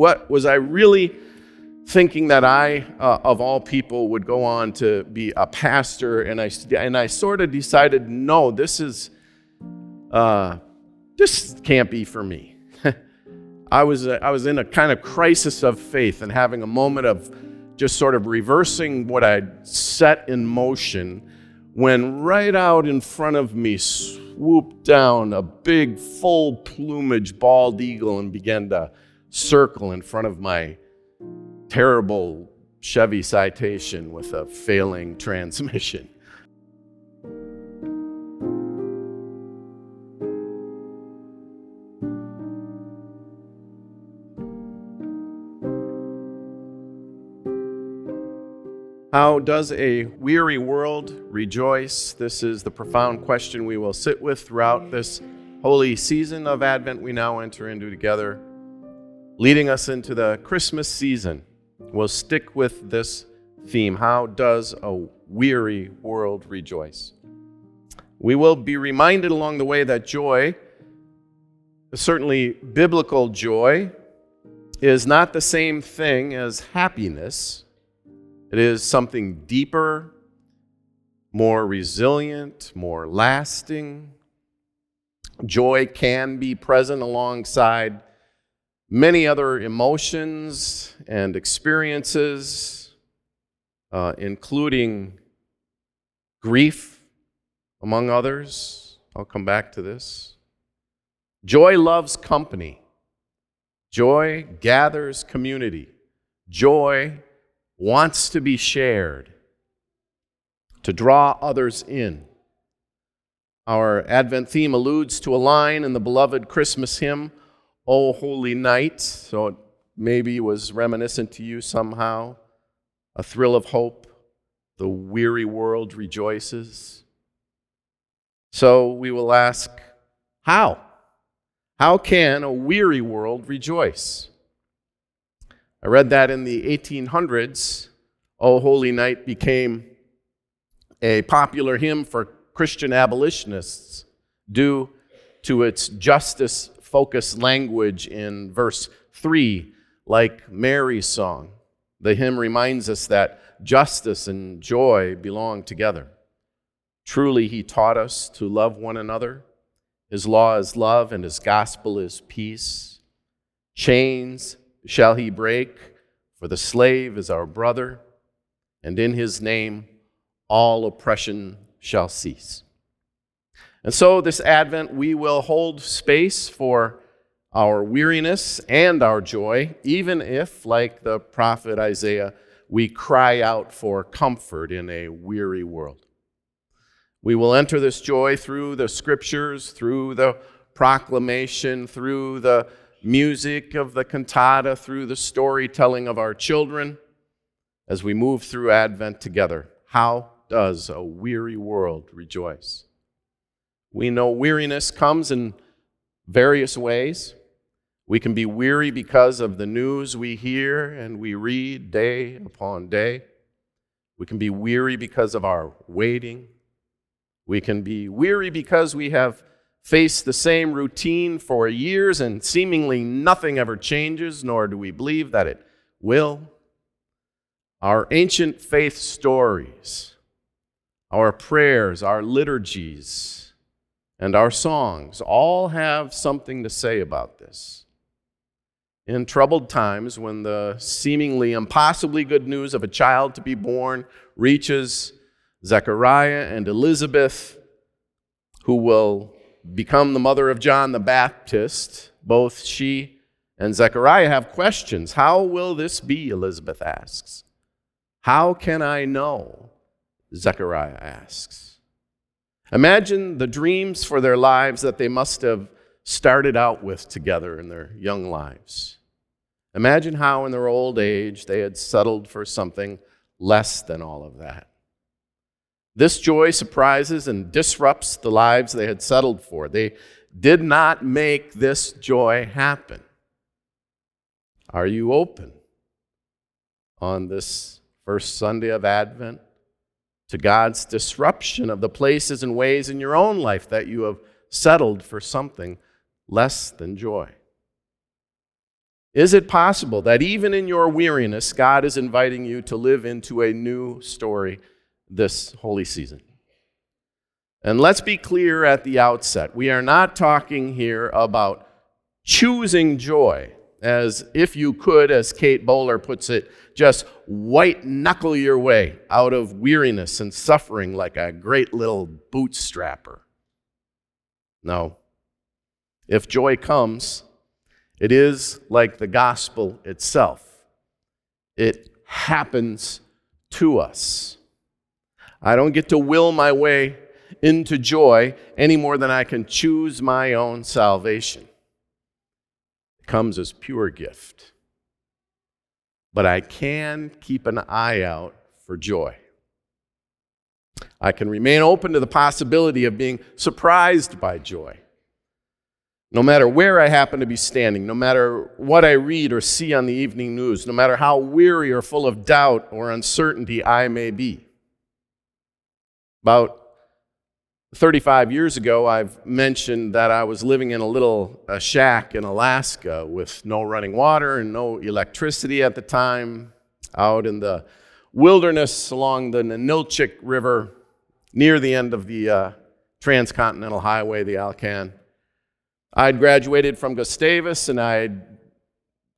What was I really thinking that I, uh, of all people, would go on to be a pastor? And I and I sort of decided, no, this is uh, this can't be for me. I was I was in a kind of crisis of faith and having a moment of just sort of reversing what I'd set in motion when right out in front of me swooped down a big, full plumage bald eagle and began to circle in front of my terrible Chevy Citation with a failing transmission. How does a weary world rejoice? This is the profound question we will sit with throughout this holy season of Advent we now enter into together, leading us into the Christmas season. We'll stick with this theme How does a weary world rejoice? We will be reminded along the way that joy, certainly biblical joy, is not the same thing as happiness it is something deeper, more resilient, more lasting. Joy can be present alongside many other emotions and experiences, uh, including grief, among others. I'll come back to this. Joy loves company. Joy gathers community. Joy wants to be shared, to draw others in. Our Advent theme alludes to a line in the beloved Christmas hymn, O Holy Night, so it maybe was reminiscent to you somehow. A thrill of hope, the weary world rejoices. So we will ask, how? How can a weary world rejoice? I read that in the 1800s, O Holy Night became a popular hymn for Christian abolitionists due to its justice focused language in verse 3, like Mary's song. The hymn reminds us that justice and joy belong together. Truly, he taught us to love one another. His law is love, and his gospel is peace. Chains shall he break, for the slave is our brother, and in his name all oppression shall cease. And so, this Advent, we will hold space for our weariness and our joy, even if, like the prophet Isaiah, we cry out for comfort in a weary world. We will enter this joy through the scriptures, through the proclamation, through the music of the cantata, through the storytelling of our children as we move through Advent together. How does a weary world rejoice? We know weariness comes in various ways. We can be weary because of the news we hear and we read day upon day. We can be weary because of our waiting. We can be weary because we have faced the same routine for years and seemingly nothing ever changes, nor do we believe that it will. Our ancient faith stories, our prayers, our liturgies, and our songs all have something to say about this. In troubled times, when the seemingly impossibly good news of a child to be born reaches Zechariah and Elizabeth, who will become the mother of John the Baptist, both she and Zechariah have questions. How will this be? Elizabeth asks. How can I know? Zechariah asks. Imagine the dreams for their lives that they must have started out with together in their young lives. Imagine how, in their old age, they had settled for something less than all of that. This joy surprises and disrupts the lives they had settled for. They did not make this joy happen. Are you open on this first Sunday of Advent to God's disruption of the places and ways in your own life that you have settled for something less than joy? Is it possible that even in your weariness, God is inviting you to live into a new story this holy season? And let's be clear at the outset we are not talking here about choosing joy, as if you could, as Kate Bowler puts it, just white knuckle your way out of weariness and suffering like a great little bootstrapper. No. If joy comes, it is like the gospel itself. It happens to us. I don't get to will my way into joy any more than I can choose my own salvation. Comes as pure gift. But I can keep an eye out for joy. I can remain open to the possibility of being surprised by joy. No matter where I happen to be standing, no matter what I read or see on the evening news, no matter how weary or full of doubt or uncertainty I may be. About 35 years ago, I've mentioned that I was living in a little a shack in Alaska with no running water and no electricity at the time, out in the wilderness along the Ninilchik River near the end of the uh, transcontinental highway, the Alcan. I'd graduated from Gustavus and I'd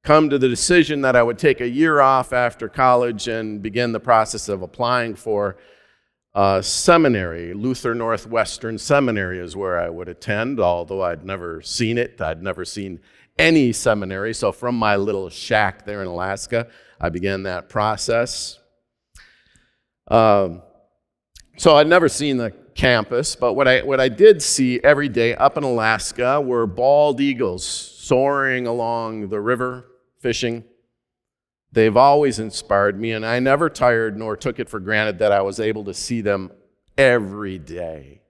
come to the decision that I would take a year off after college and begin the process of applying for a seminary. Luther Northwestern Seminary is where I would attend, although I'd never seen it. I'd never seen any seminary. So from my little shack there in Alaska, I began that process. Um, so I'd never seen the campus, but what I, what I did see every day up in Alaska were bald eagles soaring along the river, fishing. They've always inspired me, and I never tired nor took it for granted that I was able to see them every day.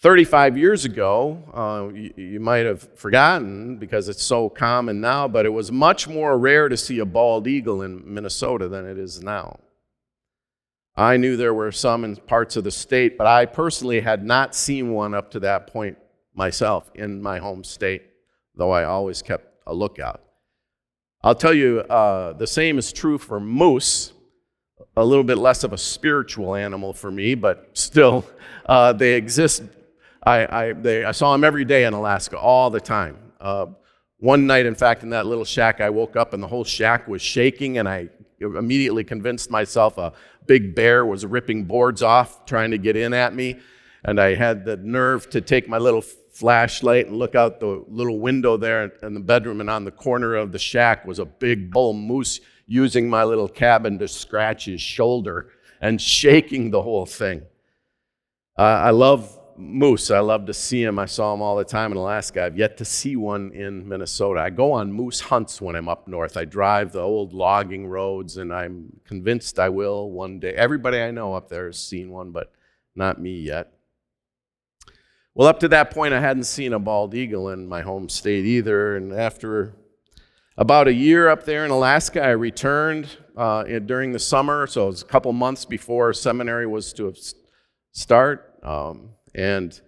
35 years ago, uh, you, you, might have forgotten because it's so common now, but it was much more rare to see a bald eagle in Minnesota than it is now. I knew there were some in parts of the state, but I personally had not seen one up to that point myself in my home state, though I always kept a lookout. I'll tell you, uh, the same is true for moose. A little bit less of a spiritual animal for me, but still, uh, they exist. I, I, they, I, saw them every day in Alaska, all the time. Uh, one night, in fact, in that little shack, I woke up and the whole shack was shaking, and I immediately convinced myself a big bear was ripping boards off trying to get in at me. And I had the nerve to take my little flashlight and look out the little window there in the bedroom. And on the corner of the shack was a big bull moose using my little cabin to scratch his shoulder and shaking the whole thing. Uh, I love moose. I love to see them. I saw them all the time in Alaska. I've yet to see one in Minnesota. I go on moose hunts when I'm up north. I drive the old logging roads, and I'm convinced I will one day. Everybody I know up there has seen one, but not me yet. Well, up to that point, I hadn't seen a bald eagle in my home state either. And after about a year up there in Alaska, I returned uh, during the summer. So it was a couple months before seminary was to start. Um, and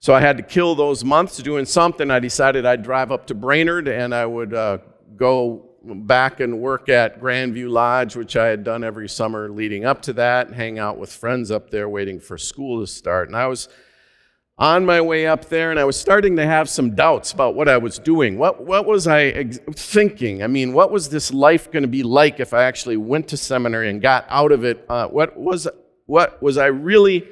so I had to kill those months doing something. I decided I'd drive up to Brainerd and I would uh, go back and work at Grandview Lodge, which I had done every summer leading up to that, hang out with friends up there waiting for school to start. And I was on my way up there and I was starting to have some doubts about what I was doing. What, what was I ex- thinking? I mean, what was this life going to be like if I actually went to seminary and got out of it? Uh, what, was, what was I really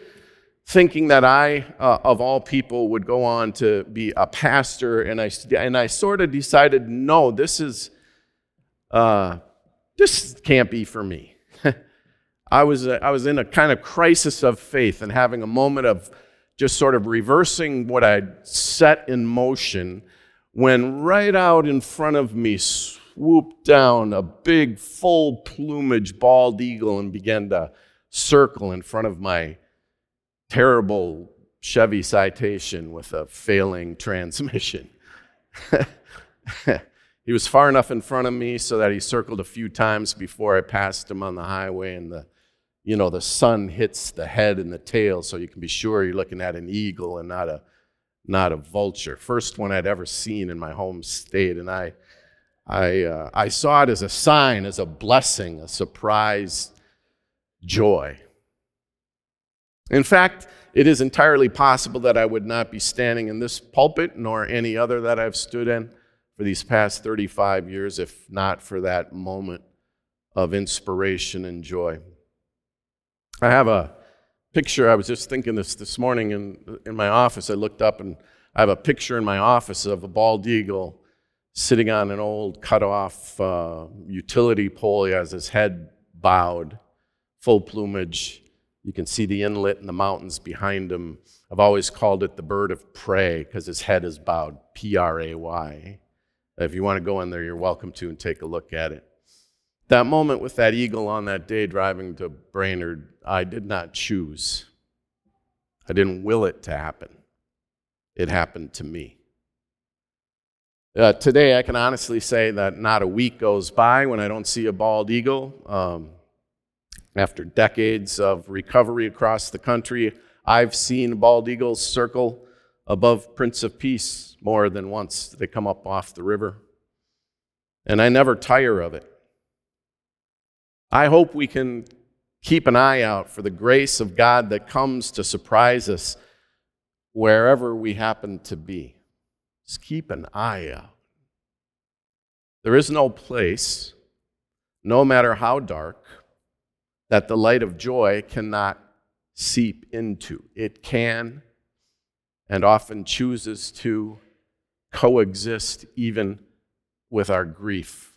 thinking that I, uh, of all people, would go on to be a pastor, and I and I sort of decided, no, this is, uh, this can't be for me. I was I was in a kind of crisis of faith and having a moment of just sort of reversing what I'd set in motion, when right out in front of me swooped down a big full plumage bald eagle and began to circle in front of my terrible Chevy Citation with a failing transmission. he was far enough in front of me so that he circled a few times before I passed him on the highway, and the, you know, the sun hits the head and the tail, so you can be sure you're looking at an eagle and not a not a vulture. First one I'd ever seen in my home state, and I, I, uh, I saw it as a sign, as a blessing, a surprise joy. In fact, it is entirely possible that I would not be standing in this pulpit nor any other that I've stood in for these past 35 years if not for that moment of inspiration and joy. I have a picture, I was just thinking this this morning in, in my office. I looked up and I have a picture in my office of a bald eagle sitting on an old cut off uh, utility pole. He has his head bowed, full plumage. You can see the inlet and the mountains behind him. I've always called it the bird of prey because his head is bowed, P R A Y. If you want to go in there, you're welcome to and take a look at it. That moment with that eagle on that day driving to Brainerd, I did not choose. I didn't will it to happen. It happened to me. Uh, today, I can honestly say that not a week goes by when I don't see a bald eagle. Um, after decades of recovery across the country, I've seen bald eagles circle above Prince of Peace more than once. They come up off the river. And I never tire of it. I hope we can keep an eye out for the grace of God that comes to surprise us wherever we happen to be. Just keep an eye out. There is no place, no matter how dark, that the light of joy cannot seep into. It can and often chooses to coexist even with our grief.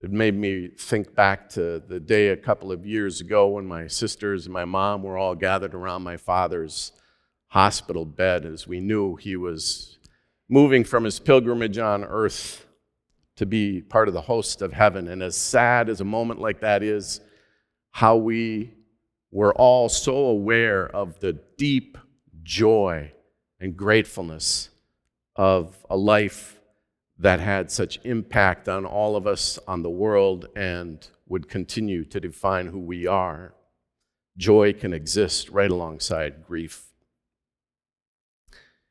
It made me think back to the day a couple of years ago when my sisters and my mom were all gathered around my father's hospital bed as we knew he was moving from his pilgrimage on earth to be part of the host of heaven. And as sad as a moment like that is, how we were all so aware of the deep joy and gratefulness of a life that had such impact on all of us, on the world, and would continue to define who we are. Joy can exist right alongside grief.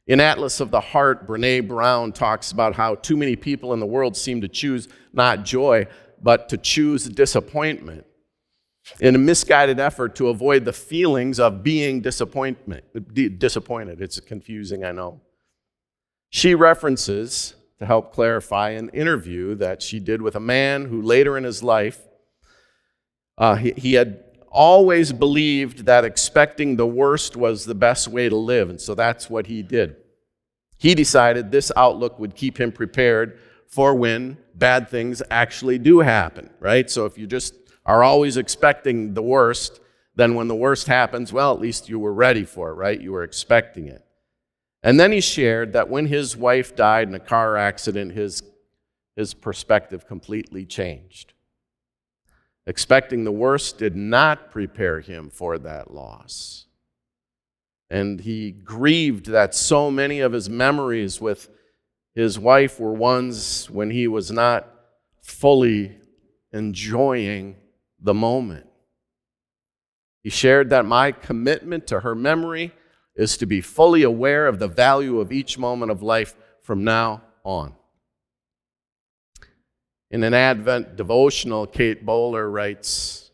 In Atlas of the Heart, Brene Brown talks about how too many people in the world seem to choose not joy, but to choose disappointment in a misguided effort to avoid the feelings of being disappointment, disappointed. It's confusing, I know. She references, to help clarify, an interview that she did with a man who later in his life, uh, he, he had always believed that expecting the worst was the best way to live, and so that's what he did. He decided this outlook would keep him prepared for when bad things actually do happen, right? So if you just are always expecting the worst, then when the worst happens, well, at least you were ready for it, right? You were expecting it. And then he shared that when his wife died in a car accident, his, his perspective completely changed. Expecting the worst did not prepare him for that loss. And he grieved that so many of his memories with his wife were ones when he was not fully enjoying the moment. He shared that my commitment to her memory is to be fully aware of the value of each moment of life from now on. In an Advent devotional, Kate Bowler writes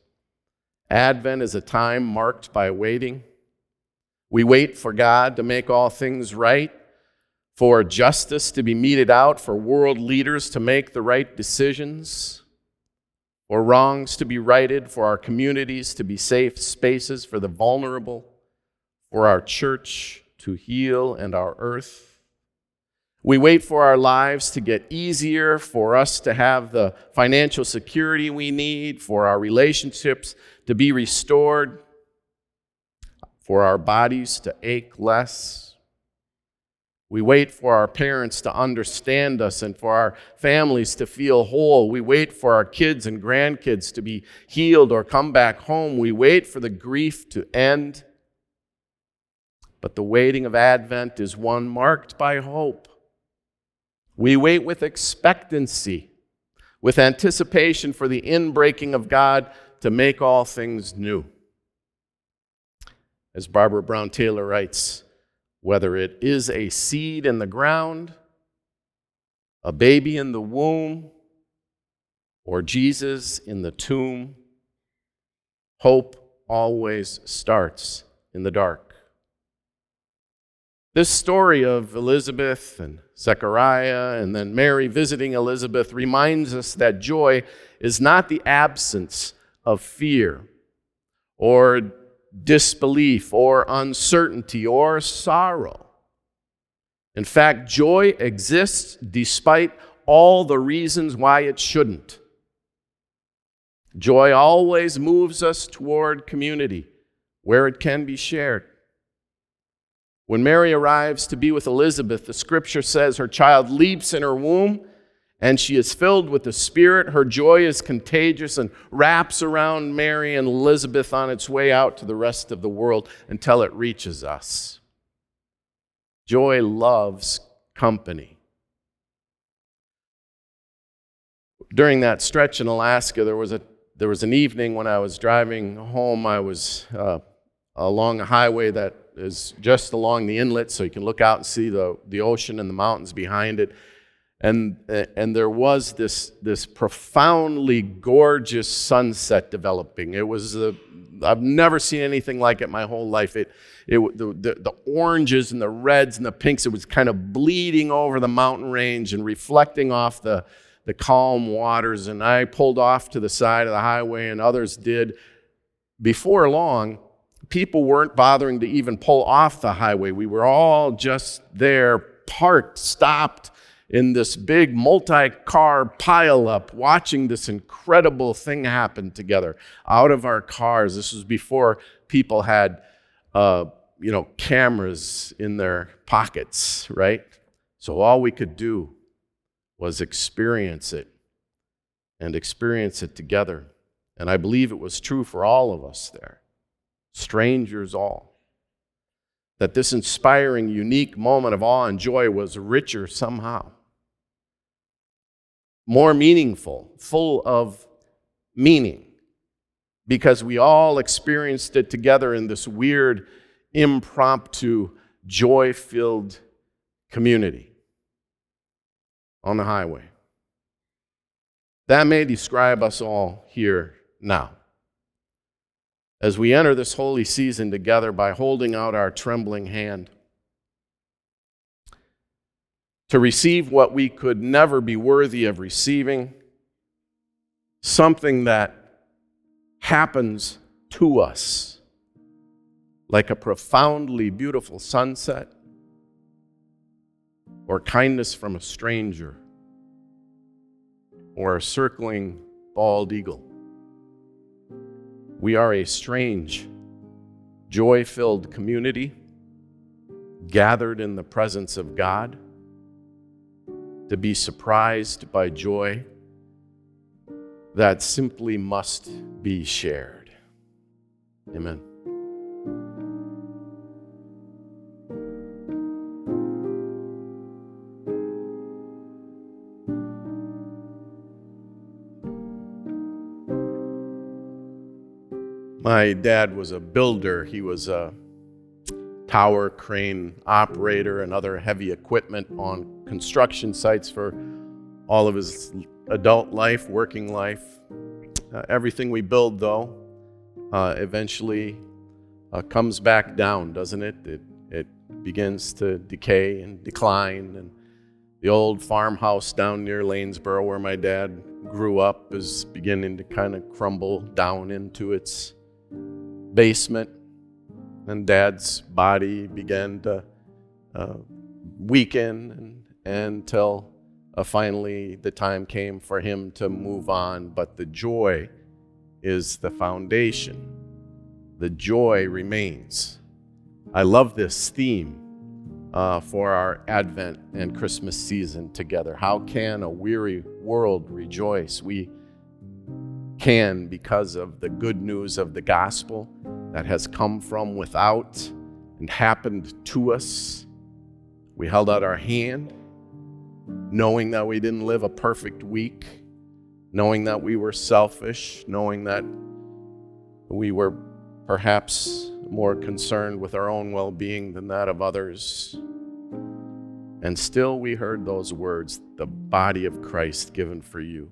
Advent is a time marked by waiting. We wait for God to make all things right, for justice to be meted out, for world leaders to make the right decisions for wrongs to be righted, for our communities to be safe spaces for the vulnerable, for our church to heal and our earth. We wait for our lives to get easier, for us to have the financial security we need, for our relationships to be restored, for our bodies to ache less, we wait for our parents to understand us and for our families to feel whole. We wait for our kids and grandkids to be healed or come back home. We wait for the grief to end. But the waiting of Advent is one marked by hope. We wait with expectancy, with anticipation for the inbreaking of God to make all things new. As Barbara Brown Taylor writes, whether it is a seed in the ground, a baby in the womb, or Jesus in the tomb, hope always starts in the dark. This story of Elizabeth and Zechariah and then Mary visiting Elizabeth reminds us that joy is not the absence of fear or disbelief or uncertainty or sorrow. In fact, joy exists despite all the reasons why it shouldn't. Joy always moves us toward community where it can be shared. When Mary arrives to be with Elizabeth, the scripture says her child leaps in her womb and she is filled with the Spirit. Her joy is contagious and wraps around Mary and Elizabeth on its way out to the rest of the world until it reaches us. Joy loves company. During that stretch in Alaska, there was, a, there was an evening when I was driving home. I was uh, along a highway that is just along the inlet, so you can look out and see the, the ocean and the mountains behind it and, and there was this, this profoundly gorgeous sunset developing. It was, a, I've never seen anything like it my whole life. It, it, the, the, the oranges and the reds and the pinks, it was kind of bleeding over the mountain range and reflecting off the, the calm waters. And I pulled off to the side of the highway, and others did. Before long, people weren't bothering to even pull off the highway. We were all just there, parked, stopped in this big multi car pileup, watching this incredible thing happen together out of our cars. This was before people had, uh, you know, cameras in their pockets, right? So all we could do was experience it and experience it together. And I believe it was true for all of us there, strangers all. That this inspiring, unique moment of awe and joy was richer somehow more meaningful, full of meaning, because we all experienced it together in this weird, impromptu, joy filled community on the highway. That may describe us all here now. As we enter this holy season together by holding out our trembling hand to receive what we could never be worthy of receiving, something that happens to us, like a profoundly beautiful sunset or kindness from a stranger or a circling bald eagle. We are a strange, joy filled community gathered in the presence of God to be surprised by joy that simply must be shared. Amen. My dad was a builder. He was a tower crane operator and other heavy equipment on construction sites for all of his adult life, working life. Uh, everything we build, though, uh, eventually uh, comes back down, doesn't it? it? It begins to decay and decline. And the old farmhouse down near Lanesboro, where my dad grew up, is beginning to kind of crumble down into its basement. And dad's body began to uh, weaken and until uh, finally the time came for him to move on. But the joy is the foundation, the joy remains. I love this theme uh, for our Advent and Christmas season together. How can a weary world rejoice? We can because of the good news of the gospel that has come from without and happened to us. We held out our hand knowing that we didn't live a perfect week, knowing that we were selfish, knowing that we were perhaps more concerned with our own well being than that of others. And still we heard those words the body of Christ given for you,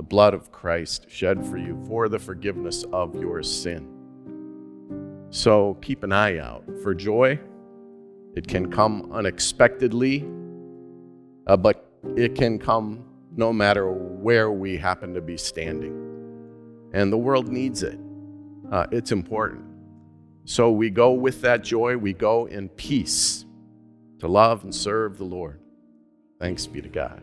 the blood of Christ shed for you for the forgiveness of your sin. So keep an eye out for joy. It can come unexpectedly, uh, but it can come no matter where we happen to be standing. And the world needs it, uh, it's important. So we go with that joy, we go in peace to love and serve the Lord. Thanks be to God.